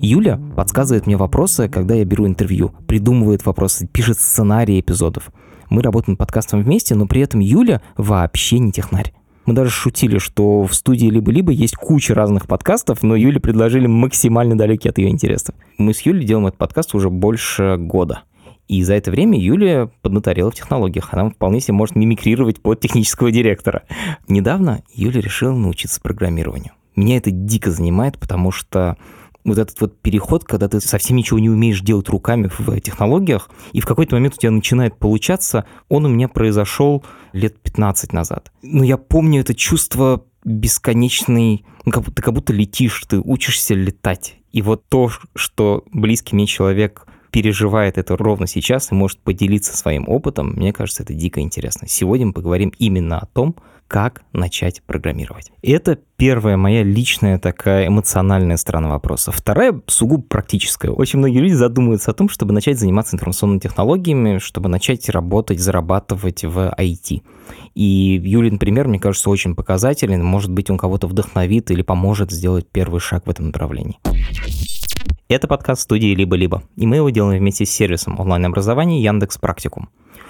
Юля подсказывает мне вопросы, когда я беру интервью, придумывает вопросы, пишет сценарии эпизодов. Мы работаем над подкастом вместе, но при этом Юля вообще не технарь. Мы даже шутили, что в студии либо-либо есть куча разных подкастов, но Юле предложили максимально далекие от ее интересов. Мы с Юлей делаем этот подкаст уже больше года. И за это время Юлия поднаторела в технологиях. Она вполне себе может мимикрировать под технического директора. Недавно Юля решила научиться программированию. Меня это дико занимает, потому что вот этот вот переход, когда ты совсем ничего не умеешь делать руками в технологиях, и в какой-то момент у тебя начинает получаться, он у меня произошел лет 15 назад. Но я помню это чувство бесконечный, ну, как, ты как будто летишь, ты учишься летать. И вот то, что близкий мне человек переживает это ровно сейчас и может поделиться своим опытом, мне кажется, это дико интересно. Сегодня мы поговорим именно о том, как начать программировать. Это первая моя личная такая эмоциональная сторона вопроса. Вторая сугубо практическая. Очень многие люди задумываются о том, чтобы начать заниматься информационными технологиями, чтобы начать работать, зарабатывать в IT. И Юлин пример, мне кажется, очень показателен. Может быть, он кого-то вдохновит или поможет сделать первый шаг в этом направлении. Это подкаст студии «Либо-либо», и мы его делаем вместе с сервисом онлайн-образования Яндекс Практикум.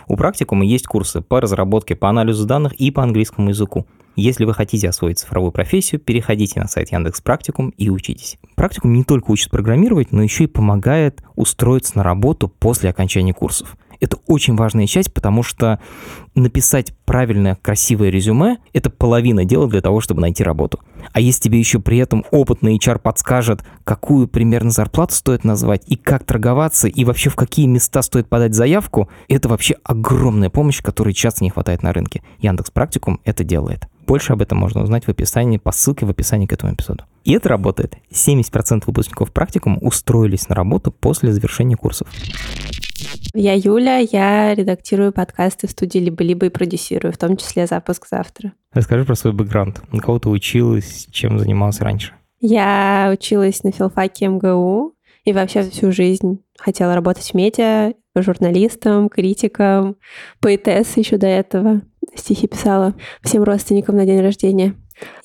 У практикума есть курсы по разработке, по анализу данных и по английскому языку. Если вы хотите освоить цифровую профессию, переходите на сайт Яндекс Практикум и учитесь. Практикум не только учит программировать, но еще и помогает устроиться на работу после окончания курсов. Это очень важная часть, потому что написать правильное, красивое резюме – это половина дела для того, чтобы найти работу. А если тебе еще при этом опытный HR подскажет, какую примерно зарплату стоит назвать, и как торговаться, и вообще в какие места стоит подать заявку, это вообще огромная помощь, которой часто не хватает на рынке. Яндекс Практикум это делает. Больше об этом можно узнать в описании, по ссылке в описании к этому эпизоду. И это работает. 70% выпускников практикум устроились на работу после завершения курсов. Я Юля, я редактирую подкасты в студии «Либо-либо» и продюсирую, в том числе «Запуск завтра». Расскажи про свой бэкграунд. На кого ты училась, чем занималась раньше? Я училась на филфаке МГУ и вообще всю жизнь хотела работать в медиа, журналистом, критиком, поэтесса еще до этого. Стихи писала всем родственникам на день рождения.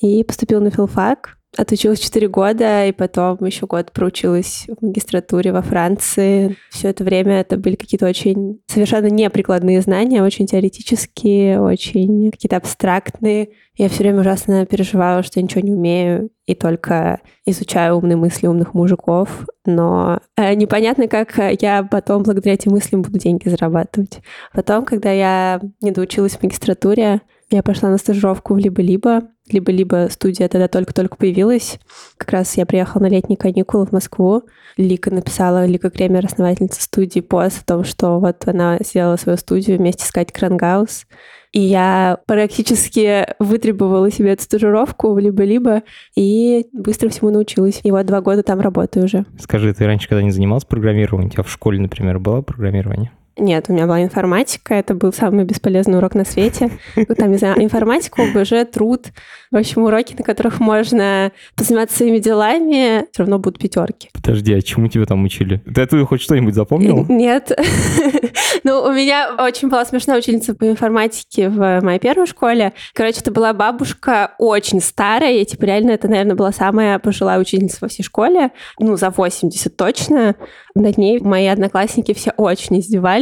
И поступила на филфак, Отучилась 4 года, и потом еще год проучилась в магистратуре во Франции. Все это время это были какие-то очень совершенно неприкладные знания, очень теоретические, очень какие-то абстрактные. Я все время ужасно переживала, что я ничего не умею, и только изучаю умные мысли умных мужиков. Но э, непонятно, как я потом благодаря этим мыслям буду деньги зарабатывать. Потом, когда я не доучилась в магистратуре, я пошла на стажировку в «Либо-либо», либо-либо студия тогда только-только появилась. Как раз я приехала на летние каникулы в Москву. Лика написала, Лика Кремер, основательница студии, пост о том, что вот она сделала свою студию вместе с Катей Крангаус. И я практически вытребовала себе эту стажировку либо-либо и быстро всему научилась. И вот два года там работаю уже. Скажи, ты раньше когда не занималась программированием? У тебя в школе, например, было программирование? Нет, у меня была информатика, это был самый бесполезный урок на свете. Ну, там, не знаю, информатика, ОБЖ, труд. В общем, уроки, на которых можно позаниматься своими делами, все равно будут пятерки. Подожди, а чему тебя там учили? Ты оттуда хоть что-нибудь запомнил? Нет. Ну, у меня очень была смешная ученица по информатике в моей первой школе. Короче, это была бабушка очень старая, и, типа, реально, это, наверное, была самая пожилая ученица во всей школе. Ну, за 80 точно. Над ней мои одноклассники все очень издевались.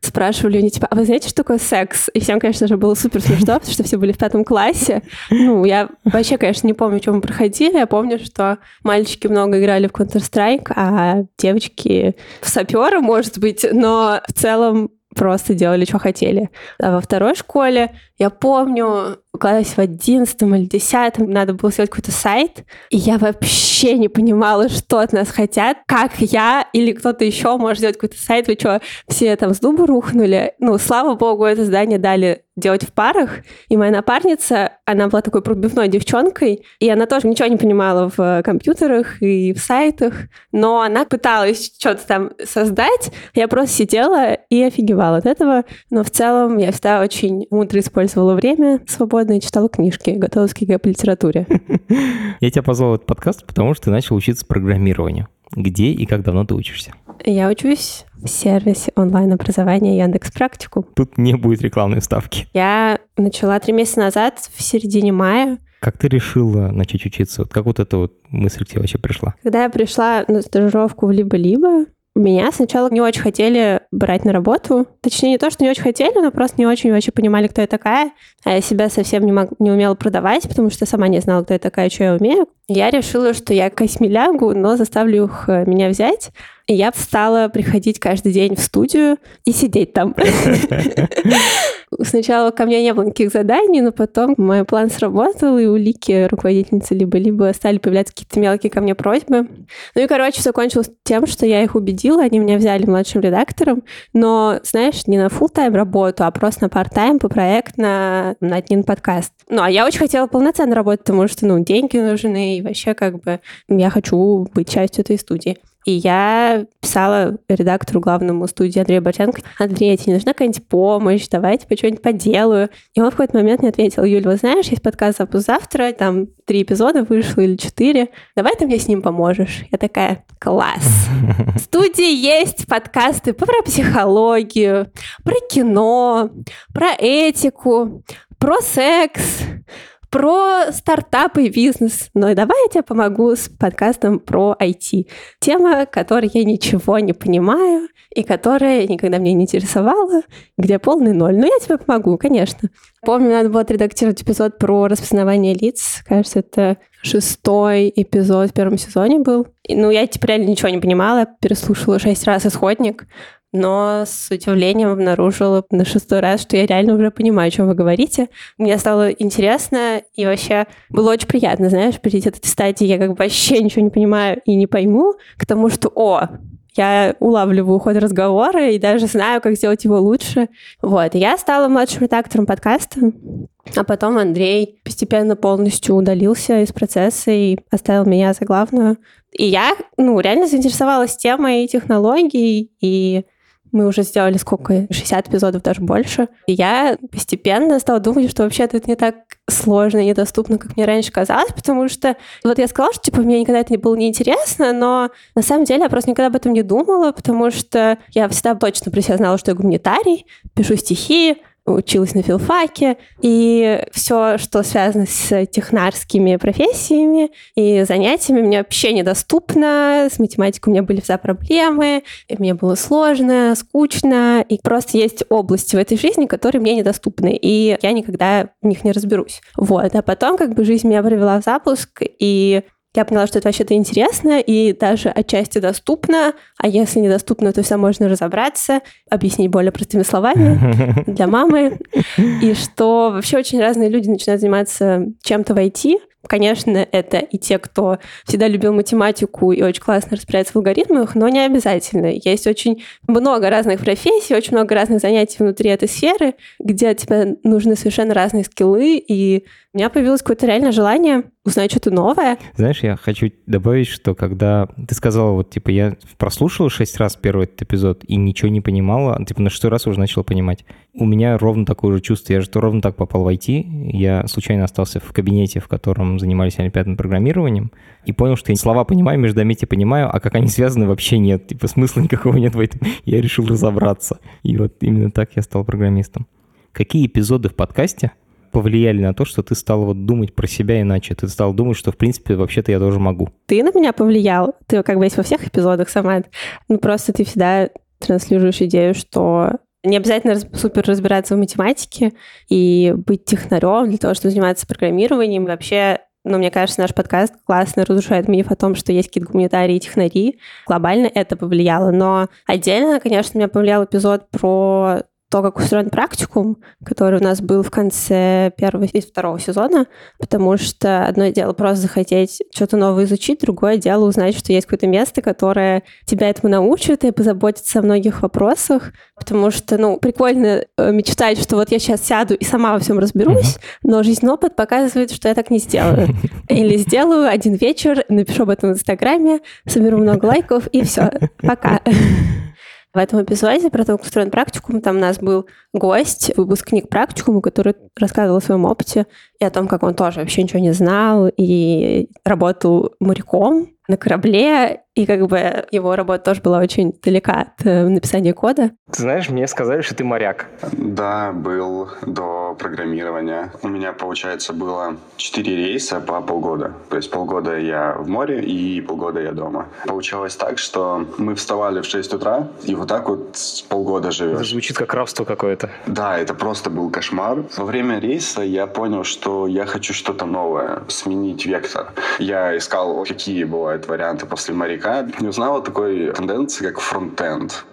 Спрашивали у нее, типа, а вы знаете, что такое секс? И всем, конечно же, было супер смешно, потому что все были в пятом классе. Ну, я вообще, конечно, не помню, чем мы проходили. Я помню, что мальчики много играли в Counter-Strike, а девочки в сапера, может быть, но в целом просто делали, что хотели. А во второй школе Я помню, классе в одиннадцатом или десятом надо было сделать какой-то сайт, и я вообще не понимала, что от нас хотят, как я или кто-то еще может сделать какой-то сайт. Вы что, все там с дуба рухнули? Ну, слава богу, это здание дали делать в парах. И моя напарница, она была такой пробивной девчонкой, и она тоже ничего не понимала в компьютерах и в сайтах, но она пыталась что-то там создать. Я просто сидела и офигевала от этого. Но в целом я всегда очень мудро использовала время свободно свободно и читала книжки, готовилась к ЕГЭ по литературе. Я тебя позвал в этот подкаст, потому что ты начал учиться программированию. Где и как давно ты учишься? Я учусь в сервисе онлайн-образования Яндекс Практикум. Тут не будет рекламной вставки. Я начала три месяца назад, в середине мая. Как ты решила начать учиться? Вот как вот эта вот мысль к тебе вообще пришла? Когда я пришла на стажировку в «Либо-либо», меня сначала не очень хотели брать на работу. Точнее, не то, что не очень хотели, но просто не очень вообще понимали, кто я такая. А я себя совсем не, мог, не умела продавать, потому что сама не знала, кто я такая, что я умею. Я решила, что я космелягу, но заставлю их э, меня взять. И я стала приходить каждый день в студию и сидеть там. Сначала ко мне не было никаких заданий, но потом мой план сработал, и у Лики, руководительницы, либо-либо стали появляться какие-то мелкие ко мне просьбы. Ну и, короче, закончилось тем, что я их убедила, они меня взяли младшим редактором, но, знаешь, не на full тайм работу, а просто на part-time по проект на, на один подкаст. Ну, а я очень хотела полноценно работать, потому что, ну, деньги нужны, и вообще как бы я хочу быть частью этой студии. И я писала редактору главному студии Андрея Бортенко, Андрей, тебе нужна какая-нибудь помощь, давай я тебе что-нибудь поделаю. И он в какой-то момент мне ответил, Юль, вот знаешь, есть подкаст «Запуск завтра», там три эпизода вышло или четыре, давай ты мне с ним поможешь. Я такая, класс. В студии есть подкасты про психологию, про кино, про этику, про секс, про стартапы и бизнес. Но давай я тебе помогу с подкастом про IT. Тема, которой я ничего не понимаю и которая никогда меня не интересовала, где полный ноль. Но я тебе помогу, конечно. Помню, надо было отредактировать эпизод про распознавание лиц. Кажется, это шестой эпизод в первом сезоне был. И, ну, я типа реально ничего не понимала. Переслушала шесть раз исходник но с удивлением обнаружила на шестой раз, что я реально уже понимаю, о чем вы говорите. Мне стало интересно, и вообще было очень приятно, знаешь, перейти от этой стадии, я как бы вообще ничего не понимаю и не пойму, к тому, что, о, я улавливаю ход разговора и даже знаю, как сделать его лучше. Вот. я стала младшим редактором подкаста, а потом Андрей постепенно полностью удалился из процесса и оставил меня за главную. И я, ну, реально заинтересовалась темой технологий и мы уже сделали сколько? 60 эпизодов, даже больше. И я постепенно стала думать, что вообще-то это не так сложно и недоступно, как мне раньше казалось, потому что вот я сказала, что типа мне никогда это не было неинтересно, но на самом деле я просто никогда об этом не думала, потому что я всегда точно про себя знала, что я гуманитарий, пишу стихи, училась на филфаке, и все, что связано с технарскими профессиями и занятиями, мне вообще недоступно. С математикой у меня были всегда проблемы, мне было сложно, скучно, и просто есть области в этой жизни, которые мне недоступны, и я никогда в них не разберусь. Вот, а потом как бы жизнь меня привела в запуск, и я поняла, что это вообще-то интересно и даже отчасти доступно, а если недоступно, то все можно разобраться, объяснить более простыми словами для мамы, и что вообще очень разные люди начинают заниматься чем-то в IT, Конечно, это и те, кто всегда любил математику и очень классно разбирается в алгоритмах, но не обязательно. Есть очень много разных профессий, очень много разных занятий внутри этой сферы, где тебе нужны совершенно разные скиллы, и у меня появилось какое-то реальное желание узнать что-то новое. Знаешь, я хочу добавить, что когда ты сказала, вот, типа, я прослушала шесть раз первый этот эпизод и ничего не понимала, типа, на шестой раз уже начала понимать. У меня ровно такое же чувство. Я же ровно так попал в IT. Я случайно остался в кабинете, в котором занимались олимпиадным программированием, и понял, что я слова понимаю, междометия понимаю, а как они связаны, вообще нет. Типа, смысла никакого нет в этом. Я решил разобраться. И вот именно так я стал программистом. Какие эпизоды в подкасте повлияли на то, что ты стал вот думать про себя иначе? Ты стал думать, что, в принципе, вообще-то я тоже могу. Ты на меня повлиял. Ты как бы есть во всех эпизодах, сама. Ну, просто ты всегда транслируешь идею, что не обязательно супер разбираться в математике и быть технарем для того, чтобы заниматься программированием. Вообще, ну, мне кажется, наш подкаст классно разрушает миф о том, что есть какие-то гуманитарии и технари. Глобально это повлияло. Но отдельно, конечно, меня повлиял эпизод про то, как устроен практикум, который у нас был в конце первого и второго сезона, потому что одно дело просто захотеть что-то новое изучить, другое дело узнать, что есть какое-то место, которое тебя этому научит и позаботится о многих вопросах, потому что, ну, прикольно э, мечтать, что вот я сейчас сяду и сама во всем разберусь, но жизнь опыт показывает, что я так не сделаю. Или сделаю один вечер, напишу об этом в Инстаграме, соберу много лайков и все. Пока. В этом эпизоде про то, как устроен практикум, там у нас был гость, выпускник практикума, который рассказывал о своем опыте и о том, как он тоже вообще ничего не знал и работал моряком на корабле, и как бы его работа тоже была очень далека от э, написания кода. Ты знаешь, мне сказали, что ты моряк. Да, был до программирования. У меня, получается, было 4 рейса по полгода. То есть полгода я в море и полгода я дома. Получалось так, что мы вставали в 6 утра, и вот так вот полгода живешь. Это звучит как рабство какое-то. Да, это просто был кошмар. Во время рейса я понял, что я хочу что-то новое, сменить вектор. Я искал, какие бывают варианты после моряка. Не узнал о такой тенденции, как фронтенд.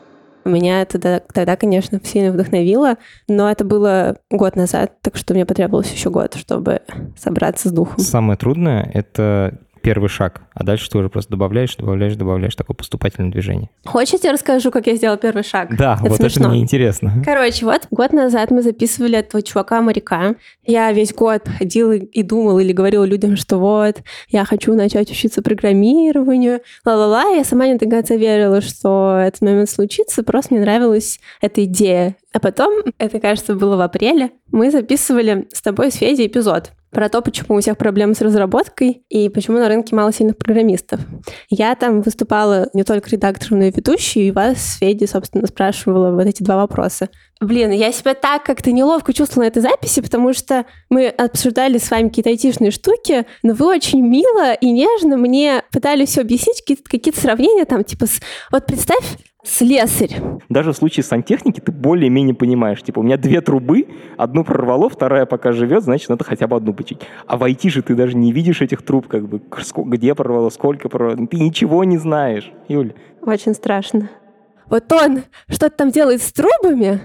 Меня тогда, тогда, конечно, сильно вдохновило, но это было год назад, так что мне потребовалось еще год, чтобы собраться с духом. Самое трудное — это первый шаг, а дальше ты уже просто добавляешь, добавляешь, добавляешь такое поступательное движение. Хочете, расскажу, как я сделал первый шаг? Да, это вот смешно. это мне интересно. Короче, вот год назад мы записывали этого чувака-моряка. Я весь год ходила и думала или говорила людям, что вот, я хочу начать учиться программированию, ла-ла-ла. Я сама не до конца верила, что этот момент случится, просто мне нравилась эта идея. А потом, это, кажется, было в апреле, мы записывали с тобой с Федей эпизод про то, почему у всех проблемы с разработкой и почему на рынке мало сильных программистов. Я там выступала не только редактором, но и ведущей, и вас, Феди, собственно, спрашивала вот эти два вопроса. Блин, я себя так как-то неловко чувствовала на этой записи, потому что мы обсуждали с вами какие-то айтишные штуки, но вы очень мило и нежно мне пытались все объяснить, какие-то, какие сравнения там, типа, с... вот представь, слесарь. Даже в случае сантехники ты более-менее понимаешь. Типа, у меня две трубы, одну прорвало, вторая пока живет, значит, надо хотя бы одну почить. А в IT же ты даже не видишь этих труб, как бы, где прорвало, сколько прорвало. Ты ничего не знаешь, Юль. Очень страшно. Вот он что-то там делает с трубами,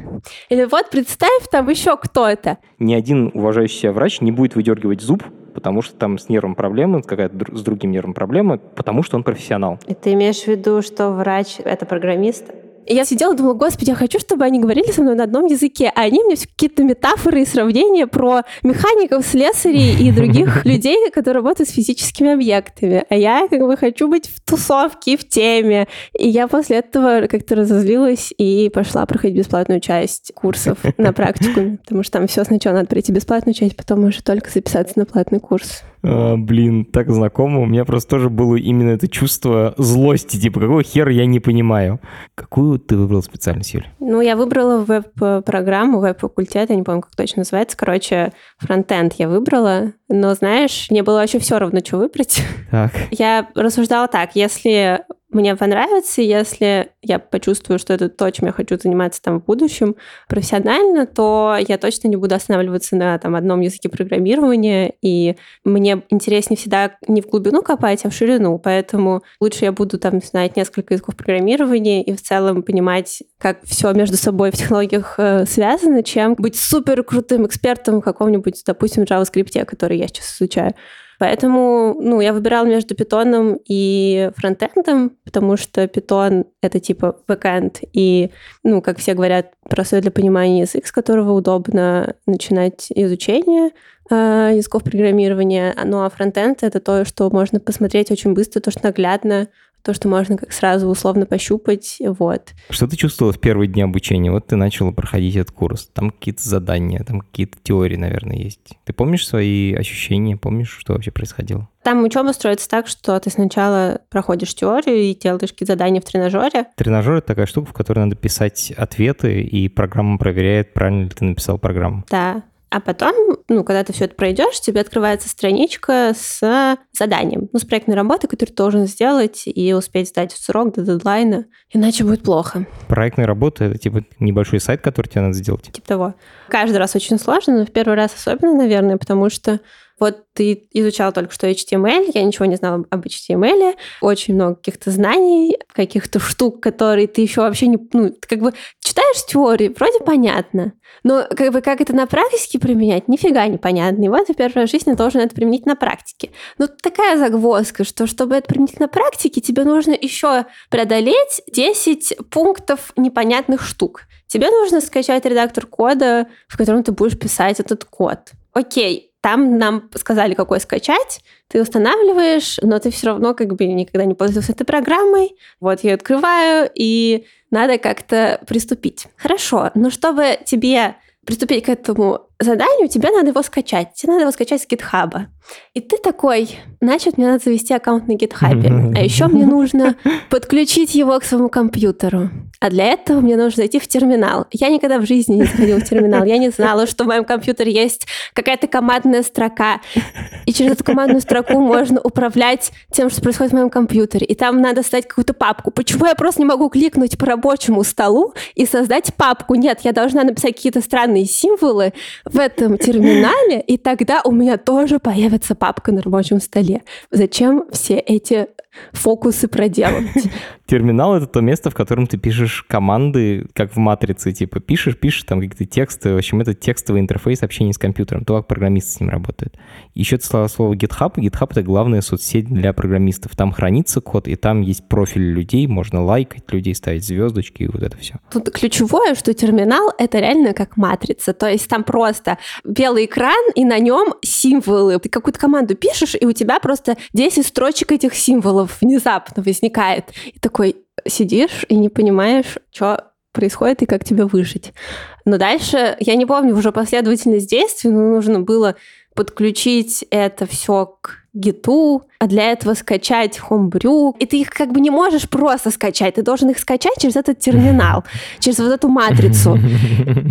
или вот представь, там еще кто-то. Ни один уважающий себя врач не будет выдергивать зуб, потому что там с нервом проблемы, какая-то с другим нервом проблема, потому что он профессионал. И ты имеешь в виду, что врач — это программист? И я сидела и думала, господи, я хочу, чтобы они говорили со мной на одном языке, а они мне все какие-то метафоры и сравнения про механиков, слесарей и других людей, которые работают с физическими объектами. А я как бы хочу быть в тусовке, в теме. И я после этого как-то разозлилась и пошла проходить бесплатную часть курсов на практику, потому что там все сначала надо пройти бесплатную часть, потом уже только записаться на платный курс. А, блин, так знакомо. У меня просто тоже было именно это чувство злости, типа, какого хера я не понимаю. Какую ты выбрала специальность, Юля? Ну, я выбрала веб-программу, веб-факультет, я не помню, как точно называется. Короче, фронтенд я выбрала. Но, знаешь, мне было вообще все равно, что выбрать. Так. Я рассуждала так, если мне понравится, если я почувствую, что это то, чем я хочу заниматься там в будущем профессионально, то я точно не буду останавливаться на там одном языке программирования, и мне интереснее всегда не в глубину копать, а в ширину, поэтому лучше я буду там знать несколько языков программирования и в целом понимать, как все между собой в технологиях э, связано, чем быть супер крутым экспертом в каком-нибудь, допустим, JavaScript, который я сейчас изучаю. Поэтому, ну, я выбирала между питоном и фронтендом, потому что питон — это типа бэкэнд, и, ну, как все говорят, простой для понимания язык, с которого удобно начинать изучение э, языков программирования. Ну, а фронтенд — это то, что можно посмотреть очень быстро, то, что наглядно, то, что можно как сразу условно пощупать, вот. Что ты чувствовала в первые дни обучения? Вот ты начала проходить этот курс, там какие-то задания, там какие-то теории, наверное, есть. Ты помнишь свои ощущения, помнишь, что вообще происходило? Там учеба строится так, что ты сначала проходишь теорию и делаешь какие-то задания в тренажере. Тренажер — это такая штука, в которой надо писать ответы, и программа проверяет, правильно ли ты написал программу. Да, а потом, ну, когда ты все это пройдешь, тебе открывается страничка с заданием, ну, с проектной работой, которую ты должен сделать и успеть сдать в срок до дедлайна, иначе будет плохо. Проектная работа — это типа небольшой сайт, который тебе надо сделать? Типа того. Каждый раз очень сложно, но в первый раз особенно, наверное, потому что Вот ты изучал только что HTML, я ничего не знала об HTML, очень много каких-то знаний, каких-то штук, которые ты еще вообще не... Ну, ты как бы читаешь теорию, вроде понятно, но как бы как это на практике применять, нифига не понятно. И вот ты первый раз в жизни должен это применить на практике. Но такая загвоздка, что чтобы это применить на практике, тебе нужно еще преодолеть 10 пунктов непонятных штук. Тебе нужно скачать редактор кода, в котором ты будешь писать этот код. Окей, там нам сказали, какой скачать, ты устанавливаешь, но ты все равно как бы никогда не пользовался этой программой. Вот я открываю, и надо как-то приступить. Хорошо, но чтобы тебе приступить к этому заданию, тебе надо его скачать. Тебе надо его скачать с гитхаба. И ты такой, значит, мне надо завести аккаунт на гитхабе. А еще мне нужно подключить его к своему компьютеру. А для этого мне нужно зайти в терминал. Я никогда в жизни не заходила в терминал. Я не знала, что в моем компьютере есть какая-то командная строка. И через эту командную строку можно управлять тем, что происходит в моем компьютере. И там надо создать какую-то папку. Почему я просто не могу кликнуть по рабочему столу и создать папку? Нет, я должна написать какие-то странные символы в этом терминале, и тогда у меня тоже появится папка на рабочем столе. Зачем все эти фокусы проделывать. Терминал — это то место, в котором ты пишешь команды, как в матрице, типа пишешь, пишешь там какие-то тексты. В общем, это текстовый интерфейс общения с компьютером, то, как программисты с ним работают. Еще сказала слово GitHub. GitHub — это главная соцсеть для программистов. Там хранится код, и там есть профиль людей, можно лайкать людей, ставить звездочки и вот это все. Тут ключевое, что терминал — это реально как матрица. То есть там просто белый экран, и на нем символы. Ты какую-то команду пишешь, и у тебя просто 10 строчек этих символов внезапно возникает. И такой сидишь и не понимаешь, что происходит и как тебе выжить. Но дальше, я не помню уже последовательность действий, но нужно было подключить это все к гиту, а для этого скачать Homebrew. И ты их как бы не можешь просто скачать, ты должен их скачать через этот терминал, через вот эту матрицу.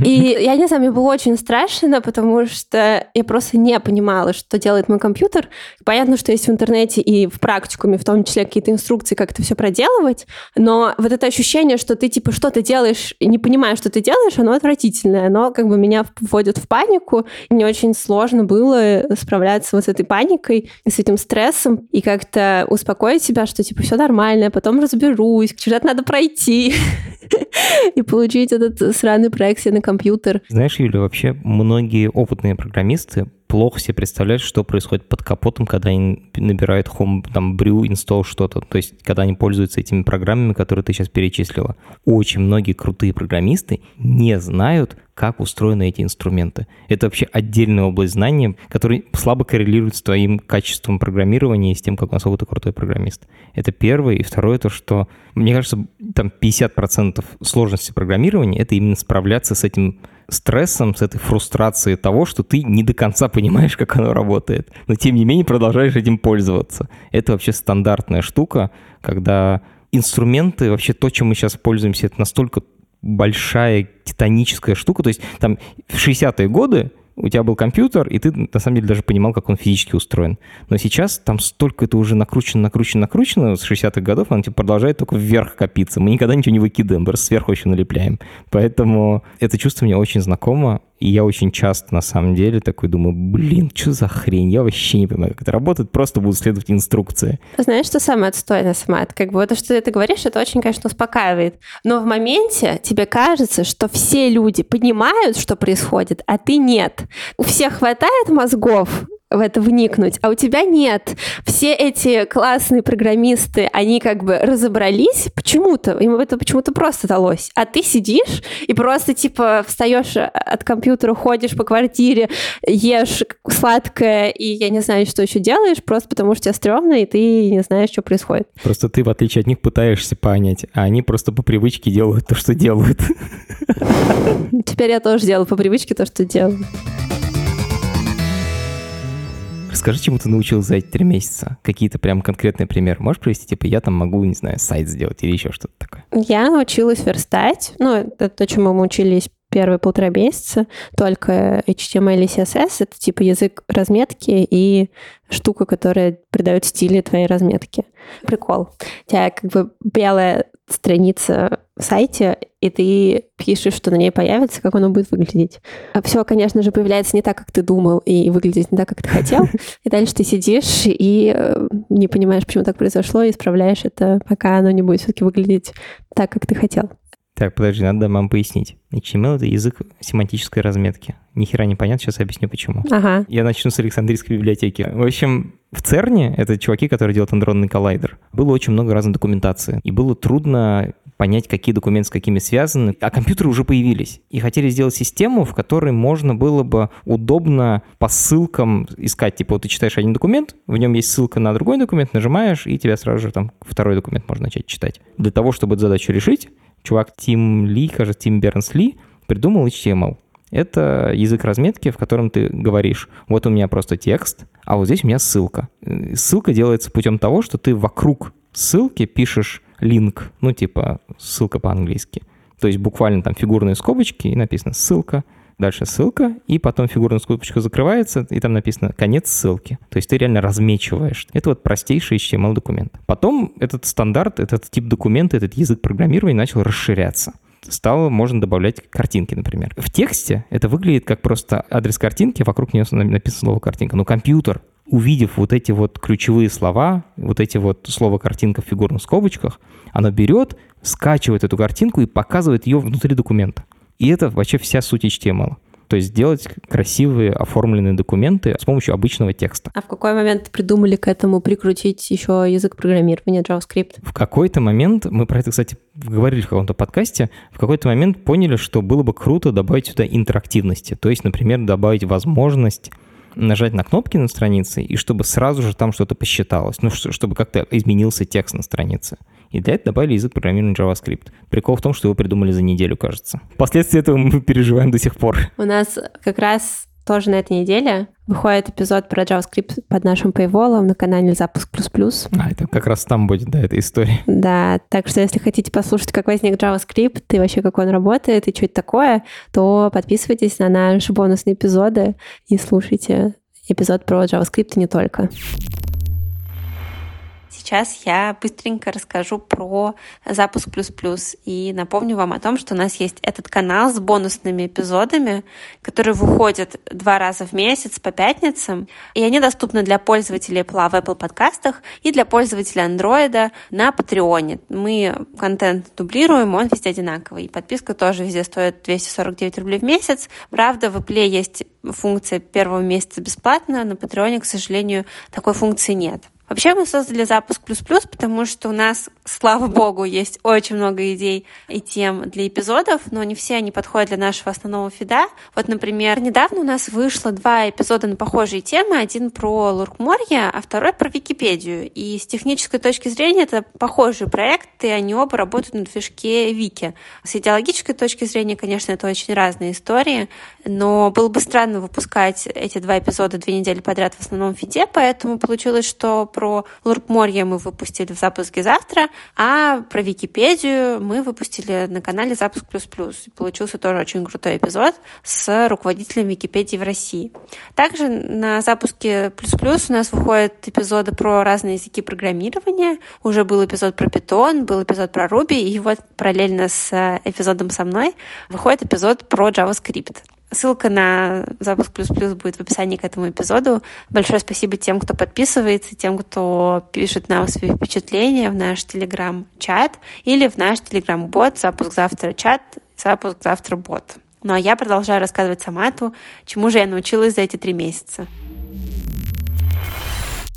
И я не знаю, мне было очень страшно, потому что я просто не понимала, что делает мой компьютер. Понятно, что есть в интернете и в практикуме, в том числе какие-то инструкции, как это все проделывать, но вот это ощущение, что ты типа что-то делаешь, не понимаешь, что ты делаешь, оно отвратительное, оно как бы меня вводит в панику. Мне очень сложно было справляться вот с этой паникой, с этим стрессом, и как-то успокоить себя, что типа все нормально, потом разберусь, это надо пройти и получить этот сраный проект себе на компьютер. Знаешь, Юля, вообще многие опытные программисты плохо себе представляют, что происходит под капотом, когда они набирают home, там, brew, install что-то. То есть, когда они пользуются этими программами, которые ты сейчас перечислила. Очень многие крутые программисты не знают, как устроены эти инструменты. Это вообще отдельная область знания, которая слабо коррелирует с твоим качеством программирования и с тем, как насколько ты крутой программист. Это первое. И второе, то, что, мне кажется, там 50% сложности программирования — это именно справляться с этим стрессом, с этой фрустрацией того, что ты не до конца понимаешь, как оно работает, но тем не менее продолжаешь этим пользоваться. Это вообще стандартная штука, когда инструменты, вообще то, чем мы сейчас пользуемся, это настолько большая титаническая штука. То есть там в 60-е годы у тебя был компьютер, и ты на самом деле даже понимал, как он физически устроен. Но сейчас там столько это уже накручено, накручено, накручено с 60-х годов, оно типа продолжает только вверх копиться. Мы никогда ничего не выкидываем, просто сверху еще налепляем. Поэтому это чувство мне очень знакомо, и я очень часто, на самом деле, такой думаю, блин, что за хрень? Я вообще не понимаю, как это работает, просто буду следовать инструкции. Знаешь, что самое отстойное, Самат? Как бы то, что ты говоришь, это очень, конечно, успокаивает. Но в моменте тебе кажется, что все люди понимают, что происходит, а ты нет. У всех хватает мозгов в это вникнуть, а у тебя нет. Все эти классные программисты, они как бы разобрались почему-то, им это почему-то просто далось. А ты сидишь и просто типа встаешь от компьютера, ходишь по квартире, ешь сладкое, и я не знаю, что еще делаешь, просто потому что тебе стрёмно, и ты не знаешь, что происходит. Просто ты, в отличие от них, пытаешься понять, а они просто по привычке делают то, что делают. Теперь я тоже делаю по привычке то, что делаю. Расскажи, чему ты научилась за эти три месяца? Какие-то прям конкретные примеры можешь привести? Типа, я там могу, не знаю, сайт сделать или еще что-то такое. Я научилась верстать. Ну, это то, чему мы учились первые полтора месяца, только HTML и CSS — это типа язык разметки и штука, которая придает стили твоей разметке. Прикол. У тебя как бы белая страница сайте, и ты пишешь, что на ней появится, как оно будет выглядеть. А все, конечно же, появляется не так, как ты думал, и выглядит не так, как ты хотел. И дальше ты сидишь и э, не понимаешь, почему так произошло, и исправляешь это, пока оно не будет все-таки выглядеть так, как ты хотел. Так, подожди, надо вам пояснить. HTML — это язык семантической разметки. Ни хера не понятно, сейчас объясню, почему. Ага. Я начну с Александрийской библиотеки. В общем, в ЦЕРНе, это чуваки, которые делают андронный коллайдер, было очень много разной документации. И было трудно понять, какие документы с какими связаны. А компьютеры уже появились. И хотели сделать систему, в которой можно было бы удобно по ссылкам искать. Типа, вот ты читаешь один документ, в нем есть ссылка на другой документ, нажимаешь, и тебя сразу же там второй документ можно начать читать. Для того, чтобы эту задачу решить, чувак Тим Ли, кажется, Тим Бернс Ли, придумал HTML. Это язык разметки, в котором ты говоришь, вот у меня просто текст, а вот здесь у меня ссылка. Ссылка делается путем того, что ты вокруг ссылки пишешь линк, ну типа ссылка по-английски. То есть буквально там фигурные скобочки и написано ссылка, дальше ссылка, и потом фигурная скобочка закрывается, и там написано конец ссылки. То есть ты реально размечиваешь. Это вот простейший HTML-документ. Потом этот стандарт, этот тип документа, этот язык программирования начал расширяться стало можно добавлять картинки, например. В тексте это выглядит как просто адрес картинки, вокруг нее написано слово картинка. Но компьютер, увидев вот эти вот ключевые слова, вот эти вот слово картинка в фигурных скобочках, оно берет, скачивает эту картинку и показывает ее внутри документа. И это вообще вся суть HTML. То есть сделать красивые оформленные документы с помощью обычного текста. А в какой момент придумали к этому прикрутить еще язык программирования JavaScript? В какой-то момент, мы про это, кстати, говорили в каком-то подкасте, в какой-то момент поняли, что было бы круто добавить сюда интерактивности. То есть, например, добавить возможность нажать на кнопки на странице, и чтобы сразу же там что-то посчиталось, ну, чтобы как-то изменился текст на странице. И для этого добавили язык программирования JavaScript. Прикол в том, что его придумали за неделю, кажется. Последствия этого мы переживаем до сих пор. У нас как раз тоже на этой неделе выходит эпизод про JavaScript под нашим paywall на канале Запуск плюс плюс. А, это как раз там будет, да, эта история. Да, так что если хотите послушать, как возник JavaScript и вообще как он работает и что это такое, то подписывайтесь на наши бонусные эпизоды и слушайте эпизод про JavaScript и не только. Сейчас я быстренько расскажу про запуск плюс-плюс и напомню вам о том, что у нас есть этот канал с бонусными эпизодами, которые выходят два раза в месяц по пятницам, и они доступны для пользователей Apple в Apple подкастах и для пользователей Android на Патреоне. Мы контент дублируем, он везде одинаковый. И подписка тоже везде стоит 249 рублей в месяц. Правда, в Apple есть функция первого месяца бесплатно, на Патреоне, к сожалению, такой функции нет. Вообще мы создали запуск плюс-плюс, потому что у нас, слава богу, есть очень много идей и тем для эпизодов, но не все они подходят для нашего основного фида. Вот, например, недавно у нас вышло два эпизода на похожие темы. Один про Луркморье, а второй про Википедию. И с технической точки зрения это похожие проекты, они оба работают на движке Вики. С идеологической точки зрения, конечно, это очень разные истории, но было бы странно выпускать эти два эпизода две недели подряд в основном фиде, поэтому получилось, что про Луркморье мы выпустили в запуске завтра, а про Википедию мы выпустили на канале Запуск Плюс Плюс. Получился тоже очень крутой эпизод с руководителем Википедии в России. Также на запуске Плюс Плюс у нас выходят эпизоды про разные языки программирования. Уже был эпизод про Python, был эпизод про Ruby, и вот параллельно с эпизодом со мной выходит эпизод про JavaScript. Ссылка на запуск плюс плюс будет в описании к этому эпизоду. Большое спасибо тем, кто подписывается, тем, кто пишет нам свои впечатления в наш телеграм-чат или в наш телеграм-бот «Запуск завтра чат», «Запуск завтра бот». Ну а я продолжаю рассказывать Самату, чему же я научилась за эти три месяца.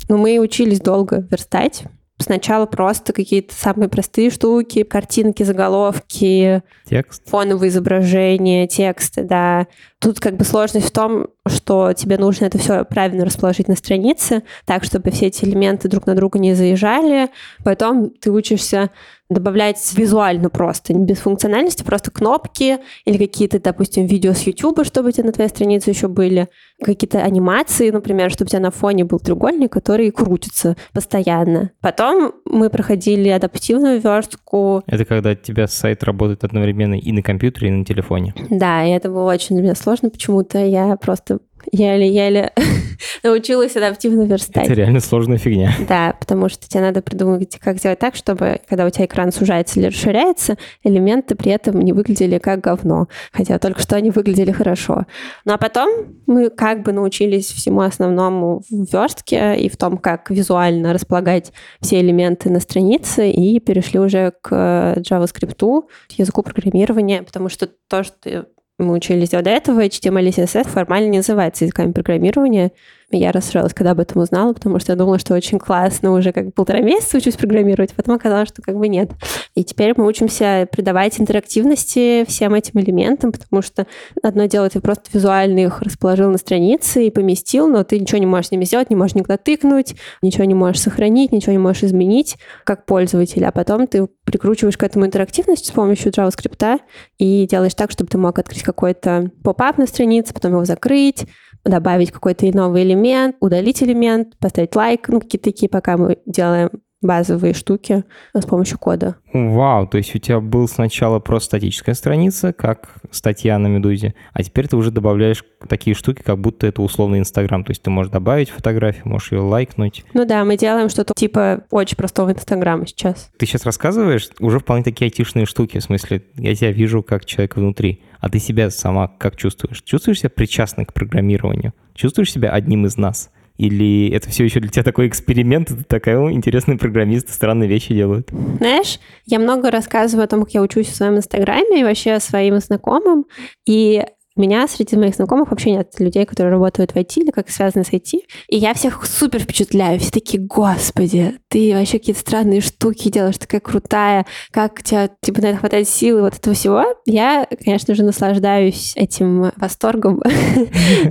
Ну, мы учились долго верстать. Сначала просто какие-то самые простые штуки, картинки, заголовки, текст, фоновые изображения, тексты, да. Тут как бы сложность в том, что тебе нужно это все правильно расположить на странице, так, чтобы все эти элементы друг на друга не заезжали. Потом ты учишься добавлять визуально просто, не без функциональности, просто кнопки или какие-то, допустим, видео с YouTube, чтобы у тебя на твоей странице еще были, какие-то анимации, например, чтобы у тебя на фоне был треугольник, который крутится постоянно. Потом мы проходили адаптивную верстку. Это когда у тебя сайт работает одновременно и на компьютере, и на телефоне. Да, и это было очень для меня сложно почему-то. Я просто еле-еле научилась адаптивно верстать. Это реально сложная фигня. Да, потому что тебе надо придумать, как сделать так, чтобы, когда у тебя экран сужается или расширяется, элементы при этом не выглядели как говно. Хотя только что они выглядели хорошо. Ну а потом мы как бы научились всему основному в верстке и в том, как визуально располагать все элементы на странице, и перешли уже к JavaScript, языку программирования, потому что то, что мы учились до этого, HTML и CSS формально не называется языками программирования. Я расстроилась, когда об этом узнала, потому что я думала, что очень классно, уже как полтора месяца учусь программировать, потом оказалось, что как бы нет. И теперь мы учимся придавать интерактивности всем этим элементам, потому что одно дело, ты просто визуально их расположил на странице и поместил, но ты ничего не можешь с ними сделать, не можешь никуда тыкнуть, ничего не можешь сохранить, ничего не можешь изменить как пользователь, а потом ты прикручиваешь к этому интерактивность с помощью JavaScript и делаешь так, чтобы ты мог открыть какой-то поп-ап на странице, потом его закрыть, добавить какой-то новый элемент, удалить элемент, поставить лайк, ну, какие-то такие, пока мы делаем базовые штуки с помощью кода. Вау, то есть у тебя был сначала просто статическая страница, как статья на Медузе, а теперь ты уже добавляешь такие штуки, как будто это условный Инстаграм. То есть ты можешь добавить фотографию, можешь ее лайкнуть. Ну да, мы делаем что-то типа очень простого Инстаграма сейчас. Ты сейчас рассказываешь уже вполне такие айтишные штуки, в смысле, я тебя вижу как человека внутри, а ты себя сама как чувствуешь? Чувствуешь себя причастной к программированию? Чувствуешь себя одним из нас? Или это все еще для тебя такой эксперимент, ты такая, о, интересный программист, странные вещи делают? Знаешь, я много рассказываю о том, как я учусь в своем инстаграме и вообще своим знакомым, и меня среди моих знакомых вообще нет людей, которые работают в IT или как связаны с IT. И я всех супер впечатляю. Все такие, господи, ты вообще какие-то странные штуки делаешь, такая крутая. Как тебя, типа, на это хватает силы вот этого всего? Я, конечно же, наслаждаюсь этим восторгом.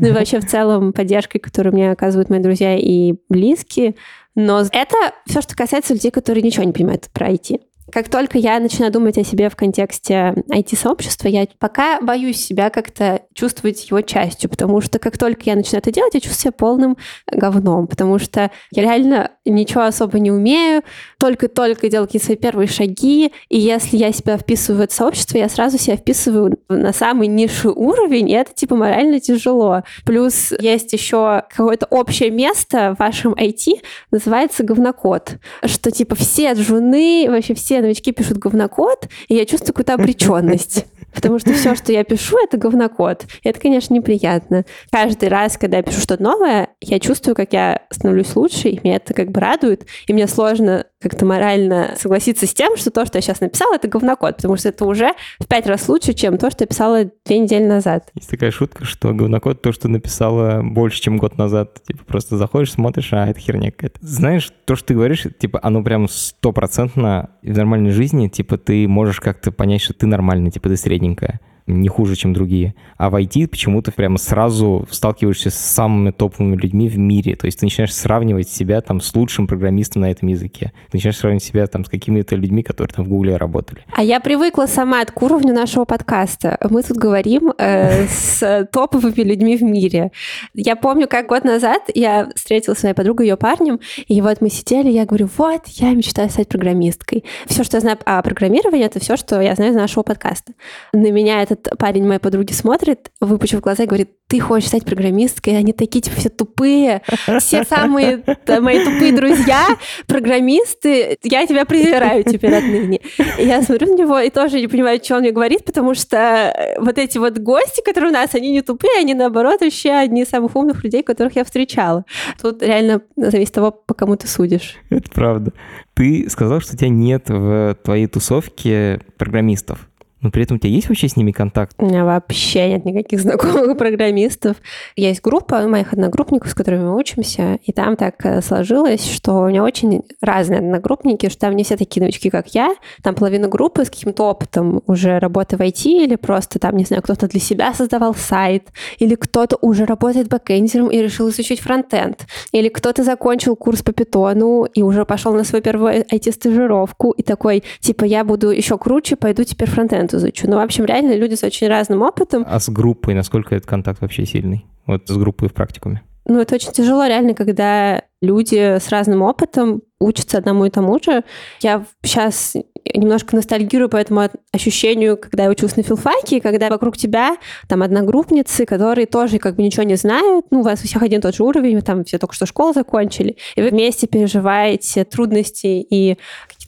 Ну и вообще в целом поддержкой, которую мне оказывают мои друзья и близкие. Но это все, что касается людей, которые ничего не понимают про IT. Как только я начинаю думать о себе в контексте IT-сообщества, я пока боюсь себя как-то чувствовать его частью, потому что как только я начинаю это делать, я чувствую себя полным говном, потому что я реально ничего особо не умею, только-только делаю какие-то свои первые шаги, и если я себя вписываю в это сообщество, я сразу себя вписываю на самый низший уровень, и это типа морально тяжело. Плюс есть еще какое-то общее место в вашем IT, называется говнокод, что типа все джуны, вообще все новички пишут говнокод, и я чувствую какую-то обреченность. Потому что все, что я пишу, это говнокод. И это, конечно, неприятно. Каждый раз, когда я пишу что-то новое, я чувствую, как я становлюсь лучше, и меня это как бы радует. И мне сложно как-то морально согласиться с тем, что то, что я сейчас написала, это говнокод, потому что это уже в пять раз лучше, чем то, что я писала две недели назад. Есть такая шутка, что говнокод то, что написала больше, чем год назад. Типа просто заходишь, смотришь, а это херня какая-то. Знаешь, то, что ты говоришь, типа оно прям стопроцентно в нормальной жизни, типа ты можешь как-то понять, что ты нормальный, типа ты средненькая не хуже, чем другие. А в IT почему-то прямо сразу сталкиваешься с самыми топовыми людьми в мире. То есть ты начинаешь сравнивать себя там с лучшим программистом на этом языке. Ты начинаешь сравнивать себя там с какими-то людьми, которые там в Гугле работали. А я привыкла сама к уровню нашего подкаста. Мы тут говорим э, с топовыми людьми в мире. Я помню, как год назад я встретила своей подругой, ее парнем, и вот мы сидели, я говорю, вот, я мечтаю стать программисткой. Все, что я знаю о программировании, это все, что я знаю из нашего подкаста. На меня это этот парень моей подруги смотрит, выпучив глаза и говорит, ты хочешь стать программисткой, они такие, типа, все тупые, все самые мои тупые друзья, программисты, я тебя презираю теперь отныне. И я смотрю на него и тоже не понимаю, что он мне говорит, потому что вот эти вот гости, которые у нас, они не тупые, они, наоборот, вообще одни из самых умных людей, которых я встречала. Тут реально зависит от того, по кому ты судишь. Это правда. Ты сказал, что тебя нет в твоей тусовке программистов. Но при этом у тебя есть вообще с ними контакт? У меня вообще нет никаких знакомых программистов. Есть группа моих одногруппников, с которыми мы учимся, и там так э, сложилось, что у меня очень разные одногруппники, что там не все такие новички, как я. Там половина группы с каким-то опытом уже работы в IT, или просто там, не знаю, кто-то для себя создавал сайт, или кто-то уже работает бэкэндером и решил изучить фронтенд, или кто-то закончил курс по питону и уже пошел на свою первую IT-стажировку, и такой, типа, я буду еще круче, пойду теперь фронтенд это изучу. Ну, в общем, реально люди с очень разным опытом. А с группой насколько этот контакт вообще сильный? Вот с группой в практикуме? ну, это очень тяжело реально, когда люди с разным опытом учатся одному и тому же. Я сейчас немножко ностальгирую по этому ощущению, когда я училась на филфаке, когда вокруг тебя там одногруппницы, которые тоже как бы ничего не знают, ну, у вас у всех один и тот же уровень, вы там все только что школу закончили, и вы вместе переживаете трудности и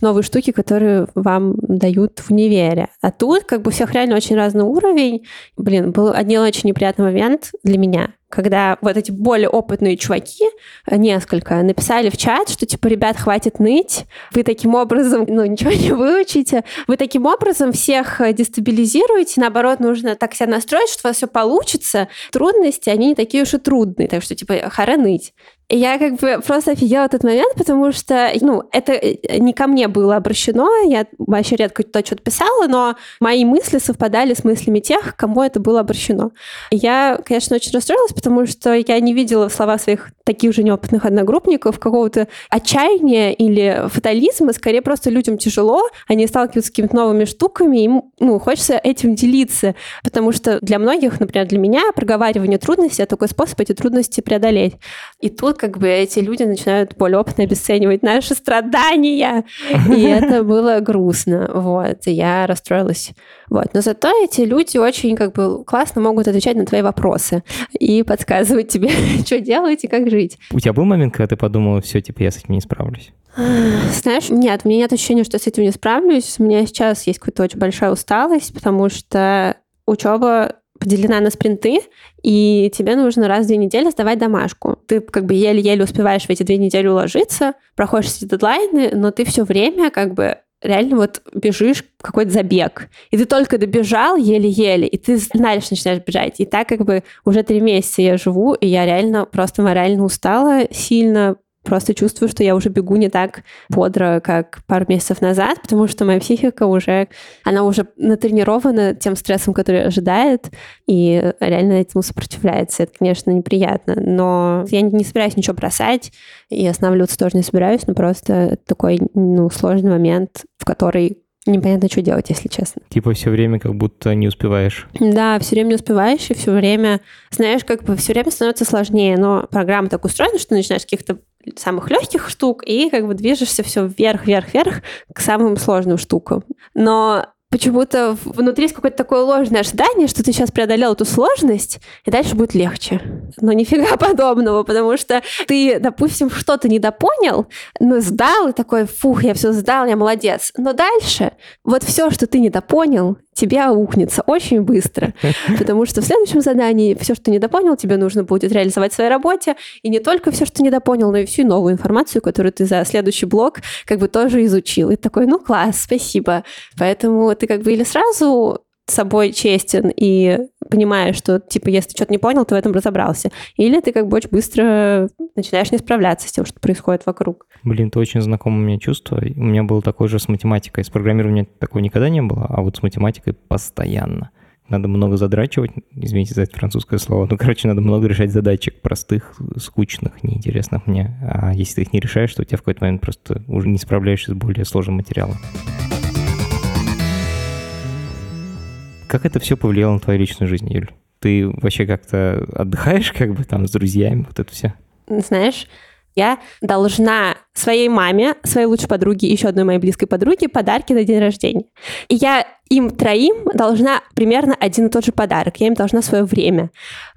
новые штуки, которые вам дают в универе. А тут как бы всех реально очень разный уровень. Блин, был один очень неприятный момент для меня когда вот эти более опытные чуваки, э, несколько, написали в чат, что типа, ребят, хватит ныть, вы таким образом, ну, ничего не выучите, вы таким образом всех э, дестабилизируете, наоборот, нужно так себя настроить, что у вас все получится, трудности, они не такие уж и трудные, так что, типа, хара ныть. Я как бы просто офигела этот момент, потому что, ну, это э, не ко мне было обращено, я вообще редко туда что-то писала, но мои мысли совпадали с мыслями тех, кому это было обращено. Я, конечно, очень расстроилась, потому что я не видела в словах своих таких же неопытных одногруппников какого-то отчаяния или фатализма, скорее просто людям тяжело, они сталкиваются с какими-то новыми штуками, им ну, хочется этим делиться, потому что для многих, например, для меня проговаривание трудностей — это такой способ эти трудности преодолеть. И тут как бы эти люди начинают более опытно обесценивать наши страдания, и это было грустно, вот, и я расстроилась. Вот. Но зато эти люди очень как бы классно могут отвечать на твои вопросы и подсказывать тебе, что делать и как жить. У тебя был момент, когда ты подумала, все, типа, я с этим не справлюсь? Знаешь, нет, у меня нет ощущения, что с этим не справлюсь. У меня сейчас есть какая-то очень большая усталость, потому что учеба поделена на спринты, и тебе нужно раз в две недели сдавать домашку. Ты как бы еле-еле успеваешь в эти две недели уложиться, проходишь эти дедлайны, но ты все время как бы реально вот бежишь какой-то забег, и ты только добежал еле-еле, и ты знаешь, начинаешь бежать. И так как бы уже три месяца я живу, и я реально просто морально устала сильно, просто чувствую, что я уже бегу не так бодро, как пару месяцев назад, потому что моя психика уже, она уже натренирована тем стрессом, который ожидает, и реально этому сопротивляется. Это, конечно, неприятно, но я не собираюсь ничего бросать, и останавливаться тоже не собираюсь, но просто такой ну, сложный момент, в который непонятно, что делать, если честно. Типа все время как будто не успеваешь. Да, все время не успеваешь, и все время, знаешь, как бы все время становится сложнее, но программа так устроена, что начинаешь с каких-то самых легких штук и как бы движешься все вверх, вверх, вверх к самым сложным штукам. Но почему-то внутри есть какое-то такое ложное ожидание, что ты сейчас преодолел эту сложность, и дальше будет легче. Но нифига подобного, потому что ты, допустим, что-то недопонял, но сдал, и такой, фух, я все сдал, я молодец. Но дальше вот все, что ты недопонял, тебе аукнется очень быстро, потому что в следующем задании все, что недопонял, тебе нужно будет реализовать в своей работе, и не только все, что недопонял, но и всю новую информацию, которую ты за следующий блок как бы тоже изучил. И такой, ну класс, спасибо. Поэтому ты как бы или сразу собой честен и понимаешь, что, типа, если ты что-то не понял, ты в этом разобрался. Или ты как бы очень быстро начинаешь не справляться с тем, что происходит вокруг. Блин, это очень знакомое мне чувство. У меня было такое же с математикой. С программированием такого никогда не было, а вот с математикой постоянно. Надо много задрачивать, извините за это французское слово. Ну, короче, надо много решать задачек простых, скучных, неинтересных мне. А если ты их не решаешь, то у тебя в какой-то момент просто уже не справляешься с более сложным материалом. Как это все повлияло на твою личную жизнь, Юль? Ты вообще как-то отдыхаешь как бы там с друзьями, вот это все? Знаешь, я должна своей маме, своей лучшей подруге еще одной моей близкой подруге подарки на день рождения. И я им троим должна примерно один и тот же подарок. Я им должна свое время.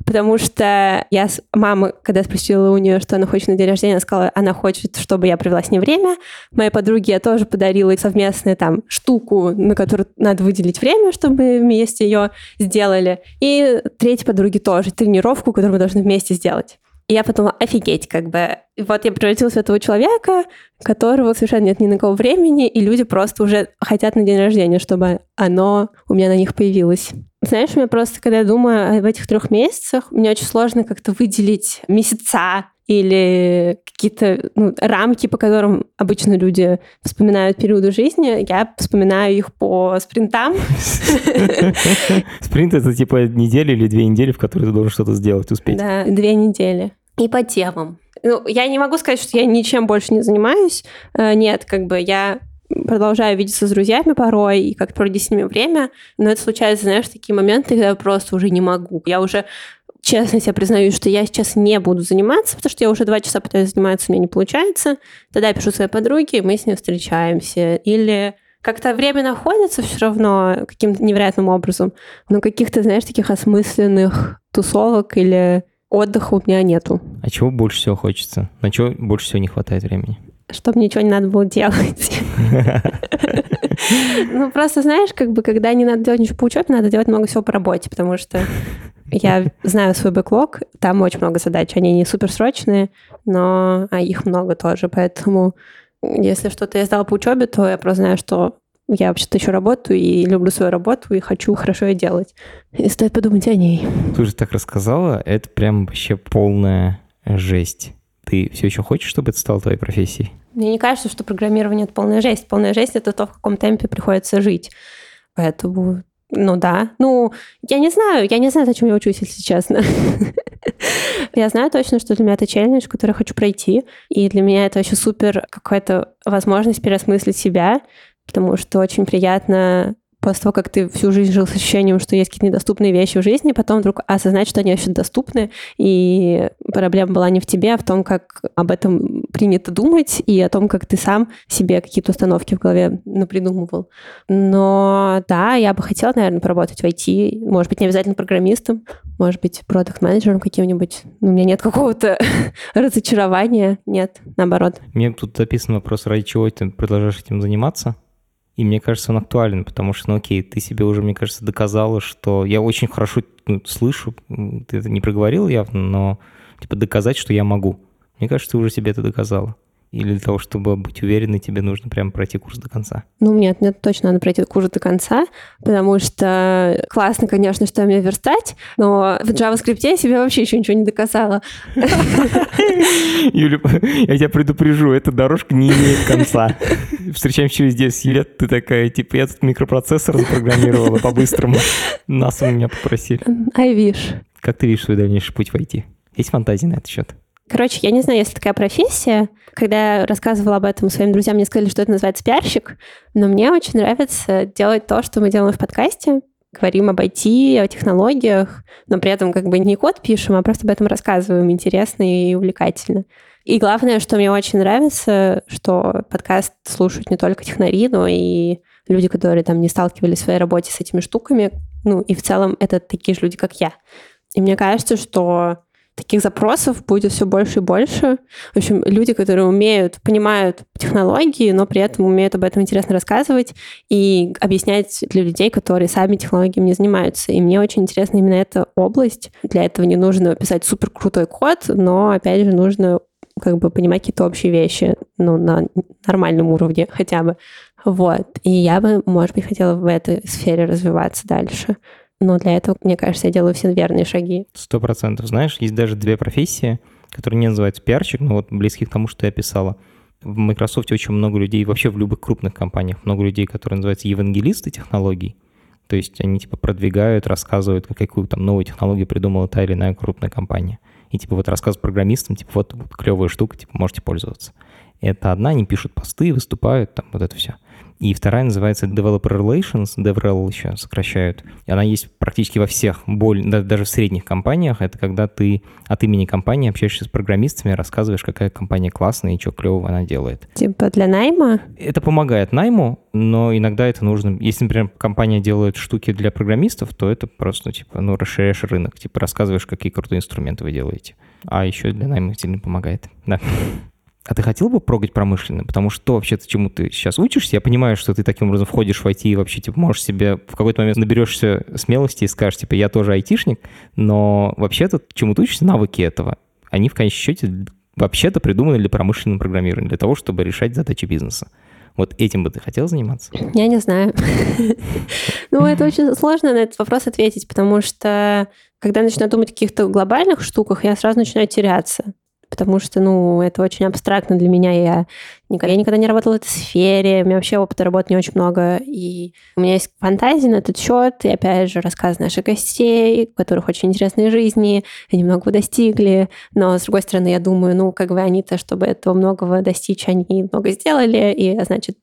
Потому что я с мамой, когда спросила у нее, что она хочет на день рождения, она сказала, она хочет, чтобы я провела с ней время. Моей подруге я тоже подарила совместную там штуку, на которую надо выделить время, чтобы вместе ее сделали. И третьей подруге тоже тренировку, которую мы должны вместе сделать. И я подумала, офигеть, как бы. И вот я превратилась в этого человека, которого совершенно нет ни на кого времени, и люди просто уже хотят на день рождения, чтобы оно у меня на них появилось. Знаешь, у меня просто, когда я думаю об этих трех месяцах, мне очень сложно как-то выделить месяца или какие-то ну, рамки, по которым обычно люди вспоминают периоды жизни, я вспоминаю их по спринтам. Спринт — это типа неделя или две недели, в которые ты должен что-то сделать, успеть. Да, две недели. И по темам. Ну, я не могу сказать, что я ничем больше не занимаюсь. Э, нет, как бы я продолжаю видеться с друзьями порой и как проводить с ними время, но это случается, знаешь, такие моменты, когда я просто уже не могу. Я уже честно себе признаюсь, что я сейчас не буду заниматься, потому что я уже два часа пытаюсь заниматься, у меня не получается. Тогда я пишу своей подруге, и мы с ней встречаемся. Или как-то время находится все равно каким-то невероятным образом, но каких-то, знаешь, таких осмысленных тусовок или отдыха у меня нету. А чего больше всего хочется? На чего больше всего не хватает времени? Чтобы ничего не надо было делать. Ну, просто, знаешь, как бы, когда не надо делать ничего по учебе, надо делать много всего по работе, потому что я знаю свой бэклог, там очень много задач, они не суперсрочные, но а их много тоже, поэтому если что-то я сдала по учебе, то я просто знаю, что я вообще-то еще работаю и люблю свою работу и хочу хорошо ее делать. И стоит подумать о ней. Ты уже так рассказала, это прям вообще полная жесть. Ты все еще хочешь, чтобы это стало твоей профессией? Мне не кажется, что программирование — это полная жесть. Полная жесть — это то, в каком темпе приходится жить. Поэтому, ну да. Ну, я не знаю, я не знаю, зачем я учусь, если честно. Я знаю точно, что для меня это челлендж, который я хочу пройти. И для меня это вообще супер какая-то возможность переосмыслить себя, потому что очень приятно после того, как ты всю жизнь жил с ощущением, что есть какие-то недоступные вещи в жизни, потом вдруг осознать, что они вообще доступны, и проблема была не в тебе, а в том, как об этом принято думать, и о том, как ты сам себе какие-то установки в голове напридумывал. Но да, я бы хотела, наверное, поработать в IT, может быть, не обязательно программистом, может быть, продукт-менеджером каким-нибудь. Но у меня нет какого-то разочарования, нет, наоборот. Мне тут записан вопрос, ради чего ты продолжаешь этим заниматься? И мне кажется, он актуален, потому что, ну окей, ты себе уже, мне кажется, доказала, что... Я очень хорошо ну, слышу, ты это не проговорил явно, но типа доказать, что я могу. Мне кажется, ты уже себе это доказала. Или для того, чтобы быть уверенной, тебе нужно прям пройти курс до конца? Ну, нет, мне точно надо пройти курс до конца, потому что классно, конечно, что мне верстать, но в JavaScript я себе вообще еще ничего не доказала. Юля, я тебя предупрежу, эта дорожка не имеет конца. Встречаемся через 10 лет, ты такая, типа, я тут микропроцессор запрограммировала по-быстрому. Нас у меня попросили. I wish. Как ты видишь свой дальнейший путь войти? Есть фантазии на этот счет? Короче, я не знаю, есть такая профессия. Когда я рассказывала об этом своим друзьям, мне сказали, что это называется пиарщик. Но мне очень нравится делать то, что мы делаем в подкасте. Говорим об IT, о технологиях, но при этом как бы не код пишем, а просто об этом рассказываем интересно и увлекательно. И главное, что мне очень нравится, что подкаст слушают не только технари, но и люди, которые там не сталкивались в своей работе с этими штуками. Ну, и в целом это такие же люди, как я. И мне кажется, что таких запросов будет все больше и больше. В общем, люди, которые умеют, понимают технологии, но при этом умеют об этом интересно рассказывать и объяснять для людей, которые сами технологиями не занимаются. И мне очень интересна именно эта область. Для этого не нужно писать супер крутой код, но, опять же, нужно как бы понимать какие-то общие вещи, ну, на нормальном уровне хотя бы. Вот. И я бы, может быть, хотела в этой сфере развиваться дальше. Но для этого, мне кажется, я делаю все верные шаги. Сто процентов. Знаешь, есть даже две профессии, которые не называются пиарщик, но вот близки к тому, что я писала. В Microsoft очень много людей, вообще в любых крупных компаниях, много людей, которые называются евангелисты технологий. То есть они типа продвигают, рассказывают, какую там новую технологию придумала та или иная крупная компания. И типа вот рассказывают программистам, типа вот, вот клевая штука, типа можете пользоваться. Это одна, они пишут посты, выступают, там вот это все. И вторая называется Developer Relations, DevRel еще сокращают. И она есть практически во всех, более, даже в средних компаниях. Это когда ты от имени компании общаешься с программистами, рассказываешь, какая компания классная и что клевого она делает. Типа для найма? Это помогает найму, но иногда это нужно. Если, например, компания делает штуки для программистов, то это просто, типа, ну, расширяешь рынок, типа, рассказываешь, какие крутые инструменты вы делаете. А еще для найма сильно помогает. Да. А ты хотел бы прогать промышленно? Потому что вообще-то чему ты сейчас учишься, я понимаю, что ты таким образом входишь в IT и вообще типа можешь себе в какой-то момент наберешься смелости и скажешь, типа, я тоже айтишник, но вообще-то чему ты учишься, навыки этого, они в конечном счете вообще-то придуманы для промышленного программирования, для того, чтобы решать задачи бизнеса. Вот этим бы ты хотел заниматься? Я не знаю. Ну, это очень сложно на этот вопрос ответить, потому что когда начинаю думать о каких-то глобальных штуках, я сразу начинаю теряться потому что, ну, это очень абстрактно для меня. Я никогда, я никогда не работала в этой сфере, у меня вообще опыта работы не очень много, и у меня есть фантазии на этот счет, и опять же рассказ наших гостей, у которых очень интересные жизни, они многого достигли, но, с другой стороны, я думаю, ну, как бы они-то, чтобы этого многого достичь, они много сделали, и, значит,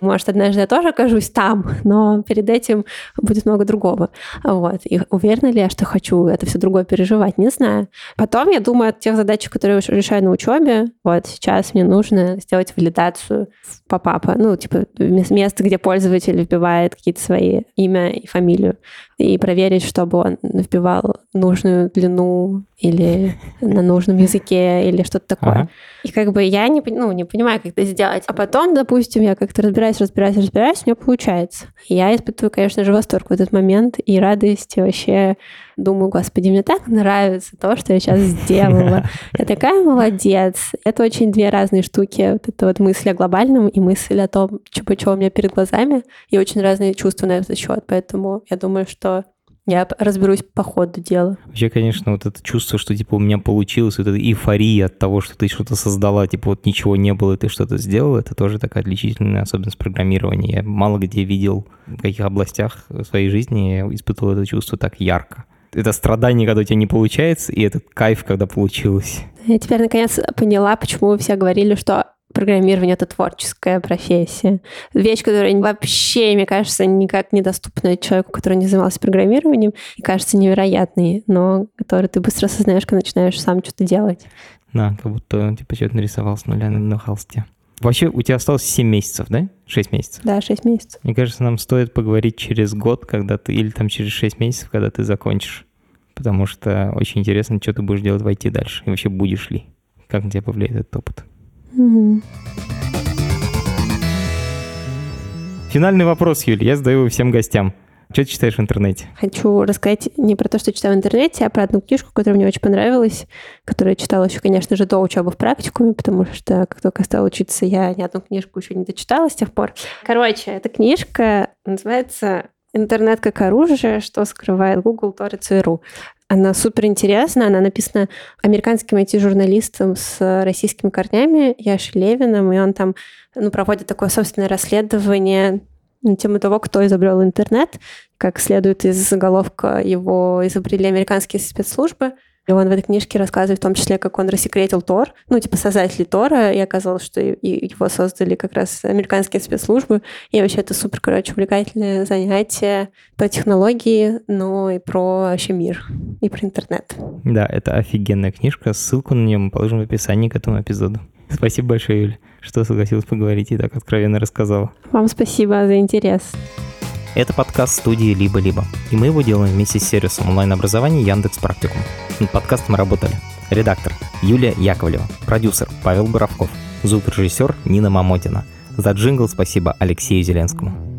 может, однажды я тоже окажусь там, но перед этим будет много другого. Вот. И уверена ли я, что хочу это все другое переживать, не знаю. Потом я думаю о тех задачах, которые решаю на учебе. Вот сейчас мне нужно сделать валидацию в попапа, ну, типа место, где пользователь вбивает какие-то свои имя и фамилию, и проверить, чтобы он вбивал нужную длину или на нужном языке или что-то такое. Ага. И как бы я не, ну, не понимаю, как это сделать. А потом, допустим, я как-то разбираюсь, разбираюсь, разбираюсь, у меня получается. И я испытываю, конечно же, восторг в этот момент и радость, и вообще думаю, господи, мне так нравится то, что я сейчас сделала. Я такая молодец. Это очень две разные штуки. Вот это вот мысль о глобальном и мысль о том, чего, чего у меня перед глазами. И очень разные чувства на этот счет. Поэтому я думаю, что я разберусь по ходу дела. Вообще, конечно, вот это чувство, что типа у меня получилось, вот эта эйфория от того, что ты что-то создала, типа вот ничего не было, и ты что-то сделал, это тоже такая отличительная особенность программирования. Я мало где видел, в каких областях своей жизни я испытывал это чувство так ярко. Это страдание, когда у тебя не получается, и этот кайф, когда получилось. Я теперь наконец поняла, почему вы все говорили, что программирование — это творческая профессия. Вещь, которая вообще, мне кажется, никак недоступна человеку, который не занимался программированием, и кажется невероятной, но который ты быстро осознаешь, когда начинаешь сам что-то делать. Да, как будто типа что-то нарисовал с нуля на, на холсте. Вообще, у тебя осталось 7 месяцев, да? 6 месяцев? Да, 6 месяцев. Мне кажется, нам стоит поговорить через год, когда ты, или там через 6 месяцев, когда ты закончишь. Потому что очень интересно, что ты будешь делать войти дальше. И вообще будешь ли. Как на тебя повлияет этот опыт. Финальный вопрос, Юль, я задаю его всем гостям. Что ты читаешь в интернете? Хочу рассказать не про то, что читаю в интернете, а про одну книжку, которая мне очень понравилась, которую я читала еще, конечно же, до учебы в практикуме, потому что как только стала учиться, я ни одну книжку еще не дочитала с тех пор. Короче, эта книжка называется «Интернет как оружие. Что скрывает Google, Tor и ЦРУ». Она супер интересна, она написана американским IT-журналистом с российскими корнями Яшей Левиным, и он там ну, проводит такое собственное расследование на тему того, кто изобрел интернет. Как следует из заголовка, его изобрели американские спецслужбы – и он в этой книжке рассказывает в том числе, как он рассекретил Тор, ну, типа создатели Тора, и оказалось, что его создали как раз американские спецслужбы. И вообще это супер, короче, увлекательное занятие про технологии, но и про вообще мир, и про интернет. Да, это офигенная книжка. Ссылку на нее мы положим в описании к этому эпизоду. Спасибо большое, Юля, что согласилась поговорить и так откровенно рассказала. Вам спасибо за интерес. Это подкаст студии «Либо-либо», и мы его делаем вместе с сервисом онлайн-образования Яндекс Практикум. Над подкастом работали редактор Юлия Яковлева, продюсер Павел Боровков, звукорежиссер Нина Мамотина. За джингл спасибо Алексею Зеленскому.